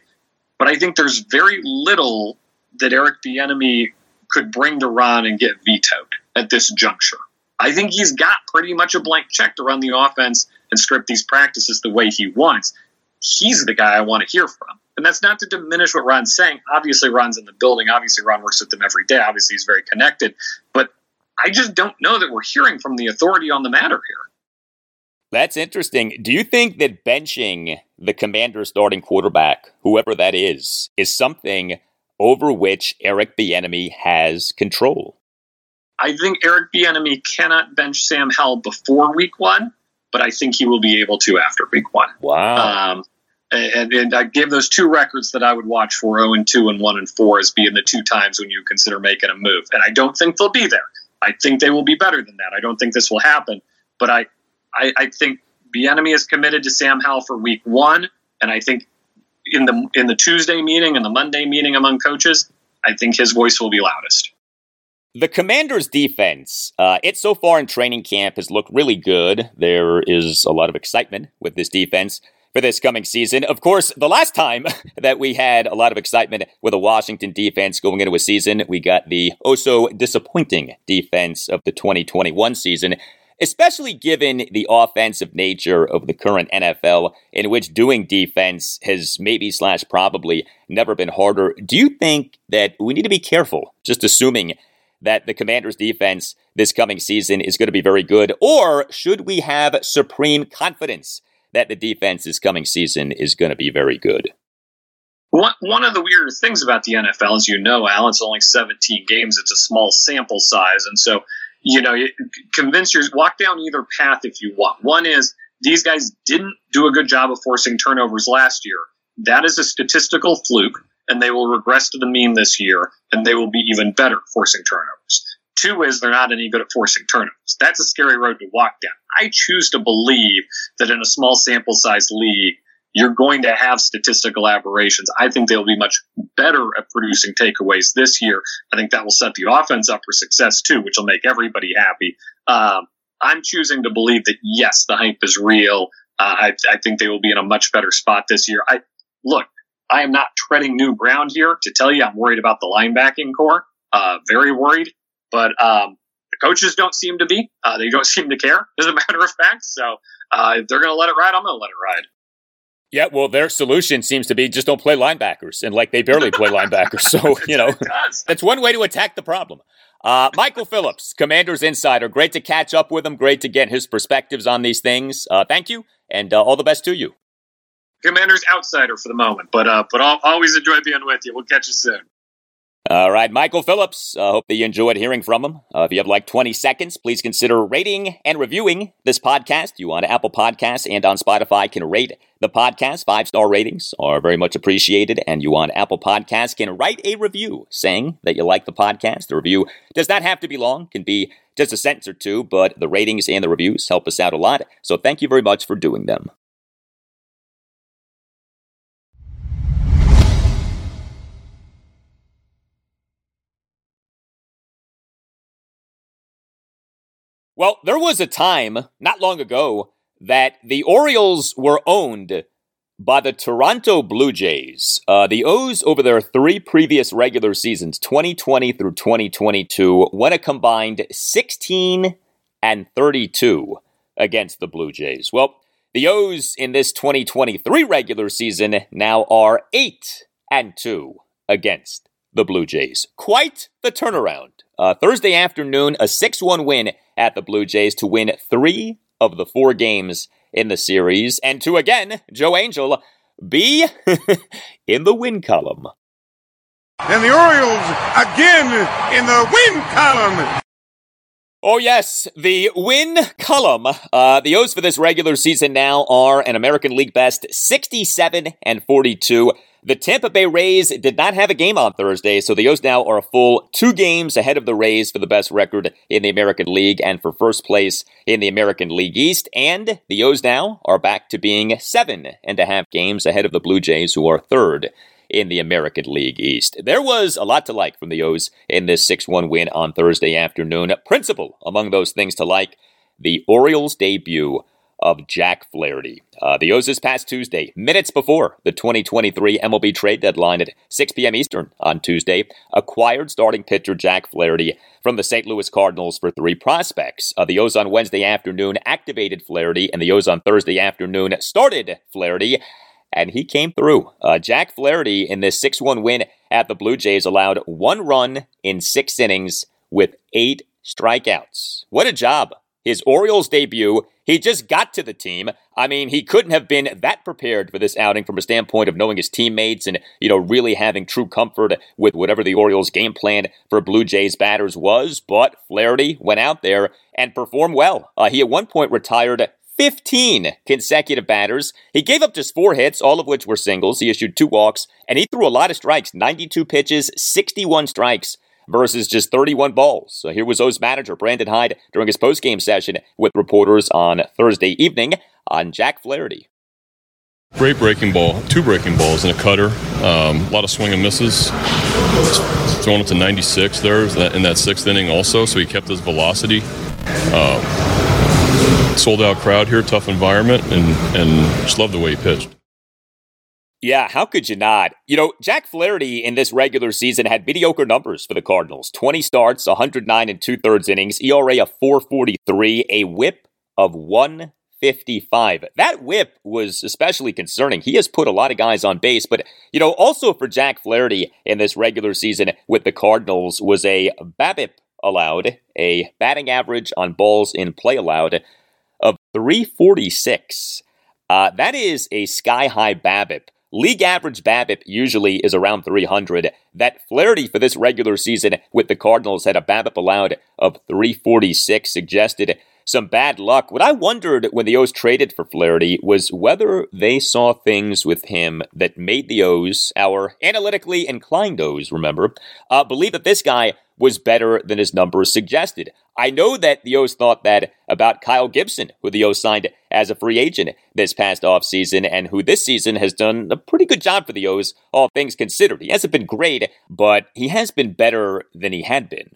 but I think there's very little that Eric Bieniemy could bring to Ron and get vetoed at this juncture. I think he's got pretty much a blank check to run the offense and script these practices the way he wants. He's the guy I want to hear from. And that's not to diminish what Ron's saying. Obviously, Ron's in the building. Obviously, Ron works with them every day. Obviously, he's very connected. But I just don't know that we're hearing from the authority on the matter here. That's interesting. Do you think that benching the commander starting quarterback, whoever that is, is something over which Eric Bieniemy has control? I think Eric Bieniemy cannot bench Sam Howell before Week One, but I think he will be able to after Week One. Wow. Um, and, and, I gave those two records that I would watch for 0 and 2 and 1 and 4 as being the two times when you consider making a move. And I don't think they'll be there. I think they will be better than that. I don't think this will happen. But I, I, I think Bieniemy is committed to Sam Howell for Week One, and I think in the in the Tuesday meeting and the Monday meeting among coaches, I think his voice will be loudest. The Commanders' defense, uh, it so far in training camp has looked really good. There is a lot of excitement with this defense. for this coming season. Of course, the last time that we had a lot of excitement with a Washington defense going into a season, we got the oh so disappointing defense of the 2021 season especially given the offensive nature of the current NFL, in which doing defense has maybe slash probably never been harder. Do you think that we need to be careful, just assuming that the Commanders' defense this coming season is going to be very good, or should we have supreme confidence that the defense this coming season is going to be very good? One, one of the weirdest things about the NFL, as you know, Al, it's only 17 games. It's a small sample size. And so you know, convince your walk down either path if you want. One is these guys didn't do a good job of forcing turnovers last year. That is a statistical fluke, and they will regress to the mean this year, and they will be even better forcing turnovers. Two is they're not any good at forcing turnovers. That's a scary road to walk down. I choose to believe that in a small sample size league, you're going to have statistical aberrations. I think they'll be much better at producing takeaways this year. I think that will set the offense up for success too, which will make everybody happy. Um, I'm choosing to believe that yes, the hype is real. Uh, I, I, think they will be in a much better spot this year. I look, I am not treading new ground here to tell you I'm worried about the linebacking corps. Uh, very worried, but um, the coaches don't seem to be. Uh, they don't seem to care, as a matter of fact. So uh, if they're going to let it ride, I'm going to let it ride. Yeah, well, their solution seems to be just don't play linebackers, and like they barely play linebackers. So you know, that's one way to attack the problem. Uh, Michael Phillips, Commanders Insider. Great to catch up with him. Great to get his perspectives on these things. Uh, thank you, and uh, all the best to you. Commanders outsider for the moment, but uh, but I'll always enjoy being with you. We'll catch you soon. All right, Michael Phillips. I uh, hope that you enjoyed hearing from him. Uh, if you have like 20 seconds, please consider rating and reviewing this podcast. You on Apple Podcasts and on Spotify can rate the podcast. Five star ratings are very much appreciated. And you on Apple Podcasts can write a review saying that you like the podcast. The review does not have to be long, can be just a sentence or two, but the ratings and the reviews help us out a lot. So thank you very much for doing them. Well, there was a time not long ago that the Orioles were owned by the Toronto Blue Jays. Uh, the O's, over their three previous regular seasons, 2020 through 2022, went a combined 16 and 32 against the Blue Jays. Well, the O's in this 2023 regular season now are 8 and 2 against the Blue Jays. Quite the turnaround. Uh, Thursday afternoon, a 6 1 win at the Blue Jays to win three of the four games in the series, and to again, Joe Angel, be in the win column. And the Orioles again in the win column. Oh, yes, the win column. Uh, the O's for this regular season now are an American League best 67 and 42. The Tampa Bay Rays did not have a game on Thursday, so the O's now are a full two games ahead of the Rays for the best record in the American League and for first place in the American League East. And the O's now are back to being seven and a half games ahead of the Blue Jays, who are third in the American League East. There was a lot to like from the O's in this 6 1 win on Thursday afternoon. Principal among those things to like the Orioles' debut of Jack Flaherty. Uh, the O's this past Tuesday, minutes before the 2023 MLB trade deadline at 6 p.m. Eastern on Tuesday, acquired starting pitcher Jack Flaherty from the St. Louis Cardinals for three prospects. Uh, the O's on Wednesday afternoon activated Flaherty, and the O's on Thursday afternoon started Flaherty, and he came through. Uh, Jack Flaherty in this 6 1 win at the Blue Jays allowed one run in six innings with eight strikeouts. What a job his Orioles debut. He just got to the team. I mean, he couldn't have been that prepared for this outing from a standpoint of knowing his teammates and, you know, really having true comfort with whatever the Orioles game plan for Blue Jays batters was. But Flaherty went out there and performed well. Uh, he at one point retired 15 consecutive batters. He gave up just four hits, all of which were singles. He issued two walks, and he threw a lot of strikes 92 pitches, 61 strikes versus just 31 balls. So here was O's manager Brandon Hyde during his post-game session with reporters on Thursday evening on Jack Flaherty. Great breaking ball, two breaking balls and a cutter. Um, a lot of swing and misses. Throwing it to 96 there in that sixth inning also, so he kept his velocity. Uh, sold out crowd here, tough environment, and and just love the way he pitched. Yeah, how could you not? You know, Jack Flaherty in this regular season had mediocre numbers for the Cardinals 20 starts, 109 and two thirds innings, ERA of 443, a whip of 155. That whip was especially concerning. He has put a lot of guys on base, but, you know, also for Jack Flaherty in this regular season with the Cardinals was a BABIP allowed, a batting average on balls in play allowed of 346. Uh, that is a sky high BABIP. League average BABIP usually is around 300. That Flaherty for this regular season with the Cardinals had a BABIP allowed of 346, suggested some bad luck. What I wondered when the O's traded for Flaherty was whether they saw things with him that made the O's, our analytically inclined O's, remember, uh, believe that this guy was better than his numbers suggested. I know that the O's thought that about Kyle Gibson, who the O's signed as a free agent this past offseason and who this season has done a pretty good job for the O's, all things considered. He hasn't been great, but he has been better than he had been.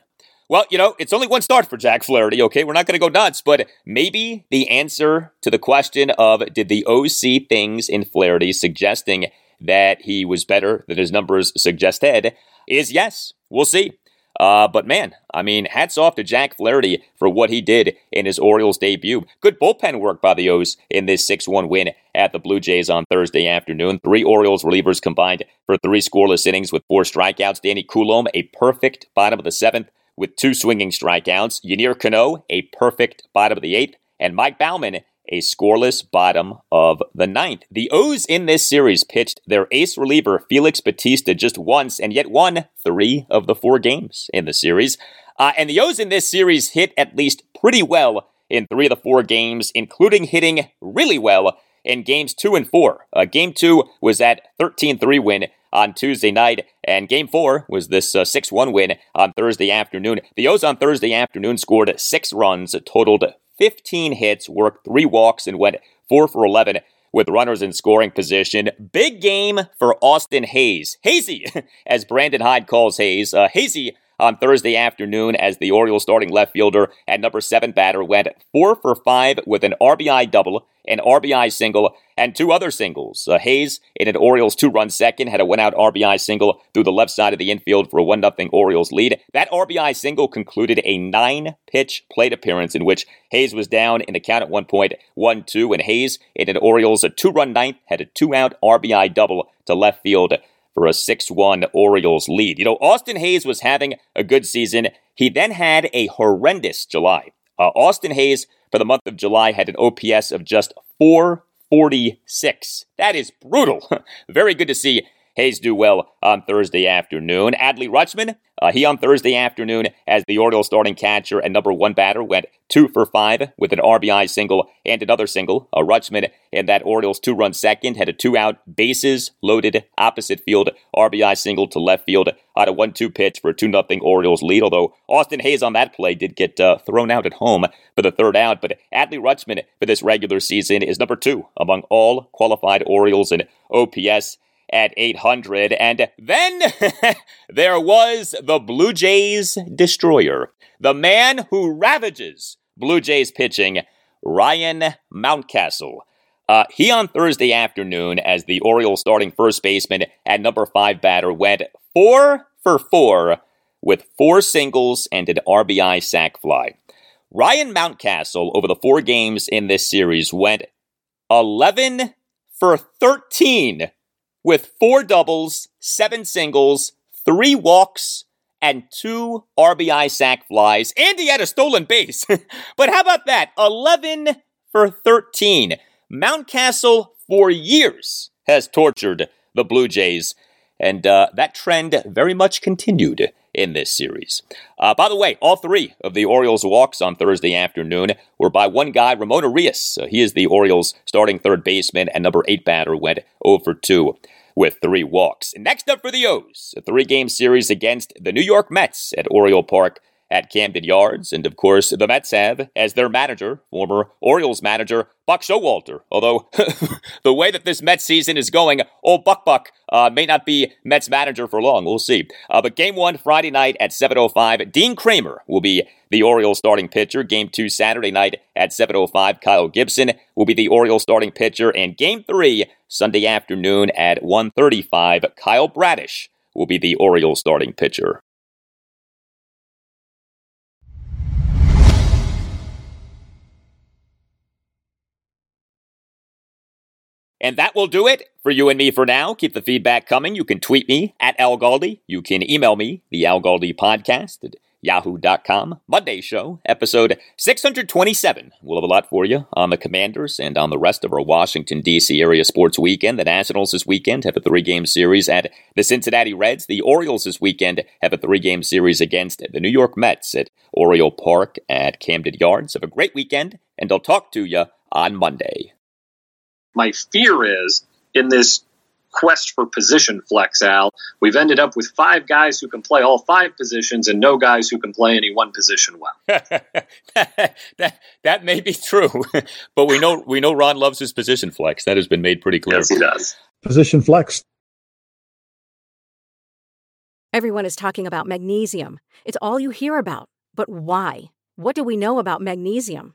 Well, you know, it's only one start for Jack Flaherty, okay? We're not going to go nuts, but maybe the answer to the question of did the see things in Flaherty suggesting that he was better than his numbers suggested is yes. We'll see. Uh, but man, I mean, hats off to Jack Flaherty for what he did in his Orioles debut. Good bullpen work by the O's in this 6 1 win at the Blue Jays on Thursday afternoon. Three Orioles relievers combined for three scoreless innings with four strikeouts. Danny Coulombe, a perfect bottom of the seventh with two swinging strikeouts. Yennier Cano, a perfect bottom of the eighth. And Mike Baumann, a scoreless bottom of the ninth. The O's in this series pitched their ace reliever Felix Bautista just once and yet won three of the four games in the series. Uh, and the O's in this series hit at least pretty well in three of the four games, including hitting really well in games two and four. Uh, game two was that 13 3 win on Tuesday night, and game four was this uh, 6 1 win on Thursday afternoon. The O's on Thursday afternoon scored six runs, totaled 15 hits, worked three walks, and went 4 for 11 with runners in scoring position. Big game for Austin Hays. Hazy, as Brandon Hyde calls Hays. Uh, Hazy on Thursday afternoon as the Orioles starting left fielder and number seven batter went four for five with an RBI double, an RBI single, and two other singles. Uh, Hays, in an Orioles two run second, had a one out RBI single through the left side of the infield for a 1 0 Orioles lead. That RBI single concluded a nine pitch plate appearance in which Hays was down in the count at one point, 1 2, and Hays, in an Orioles a two run ninth, had a two out RBI double to left field for a 6 1 Orioles lead. You know, Austin Hays was having a good season. He then had a horrendous July. Uh, Austin Hays for the month of July, had an OPS of just 446. That is brutal. Very good to see Hays do well on Thursday afternoon. Adley Rutschman, uh, he on Thursday afternoon as the Orioles starting catcher and number one batter went two for five with an RBI single and another single. A Rutschman in that Orioles two run second had a two out bases loaded opposite field RBI single to left field on a one two pitch for a two nothing Orioles lead. Although Austin Hays on that play did get uh, thrown out at home for the third out, but Adley Rutschman for this regular season is number two among all qualified Orioles in OPS at 800. And then there was the Blue Jays destroyer, the man who ravages Blue Jays pitching, Ryan Mountcastle. Uh, he on Thursday afternoon, as the Orioles starting first baseman at number five batter, went four for four with four singles and an RBI sac fly. Ryan Mountcastle, over the four games in this series, went 11 for 13 with four doubles, seven singles, three walks, and two RBI sac flies, and he had a stolen base. but how about that? 11 for 13. Mountcastle, for years, has tortured the Blue Jays, and uh, that trend very much continued in this series. Uh, by the way, all three of the Orioles' walks on Thursday afternoon were by one guy, Ramon Urias. Uh, he is the Orioles' starting third baseman and number eight batter, went over 2 with three walks. Next up for the O's, a three game series against the New York Mets at Oriole Park at Camden Yards. And of course, the Mets have as their manager, former Orioles manager, Buck Showalter. Although the way that this Mets season is going, old Buck Buck uh, may not be Mets manager for long. We'll see. Uh, but game one, Friday night at 7.05, Dean Kremer will be the Orioles starting pitcher. Game two, Saturday night at 7.05, Kyle Gibson will be the Orioles starting pitcher. And game three, Sunday afternoon at 1.35, Kyle Bradish will be the Orioles starting pitcher. And that will do it for you and me for now. Keep the feedback coming. You can tweet me at Al Galdi. You can email me, the Al Galdi podcast at yahoo.com. Monday show, episode 627. We'll have a lot for you on the Commanders and on the rest of our Washington, D.C. area sports weekend. The Nationals this weekend have a three game series at the Cincinnati Reds. The Orioles this weekend have a three game series against the New York Mets at Oriole Park at Camden Yards. Have a great weekend, and I'll talk to you on Monday. My fear is in this quest for position flex, Al, we've ended up with five guys who can play all five positions and no guys who can play any one position well. that, that may be true, but we know we know Ron loves his position flex. That has been made pretty clear. Yes, he does. Position flex. Everyone is talking about magnesium. It's all you hear about. But why? What do we know about magnesium?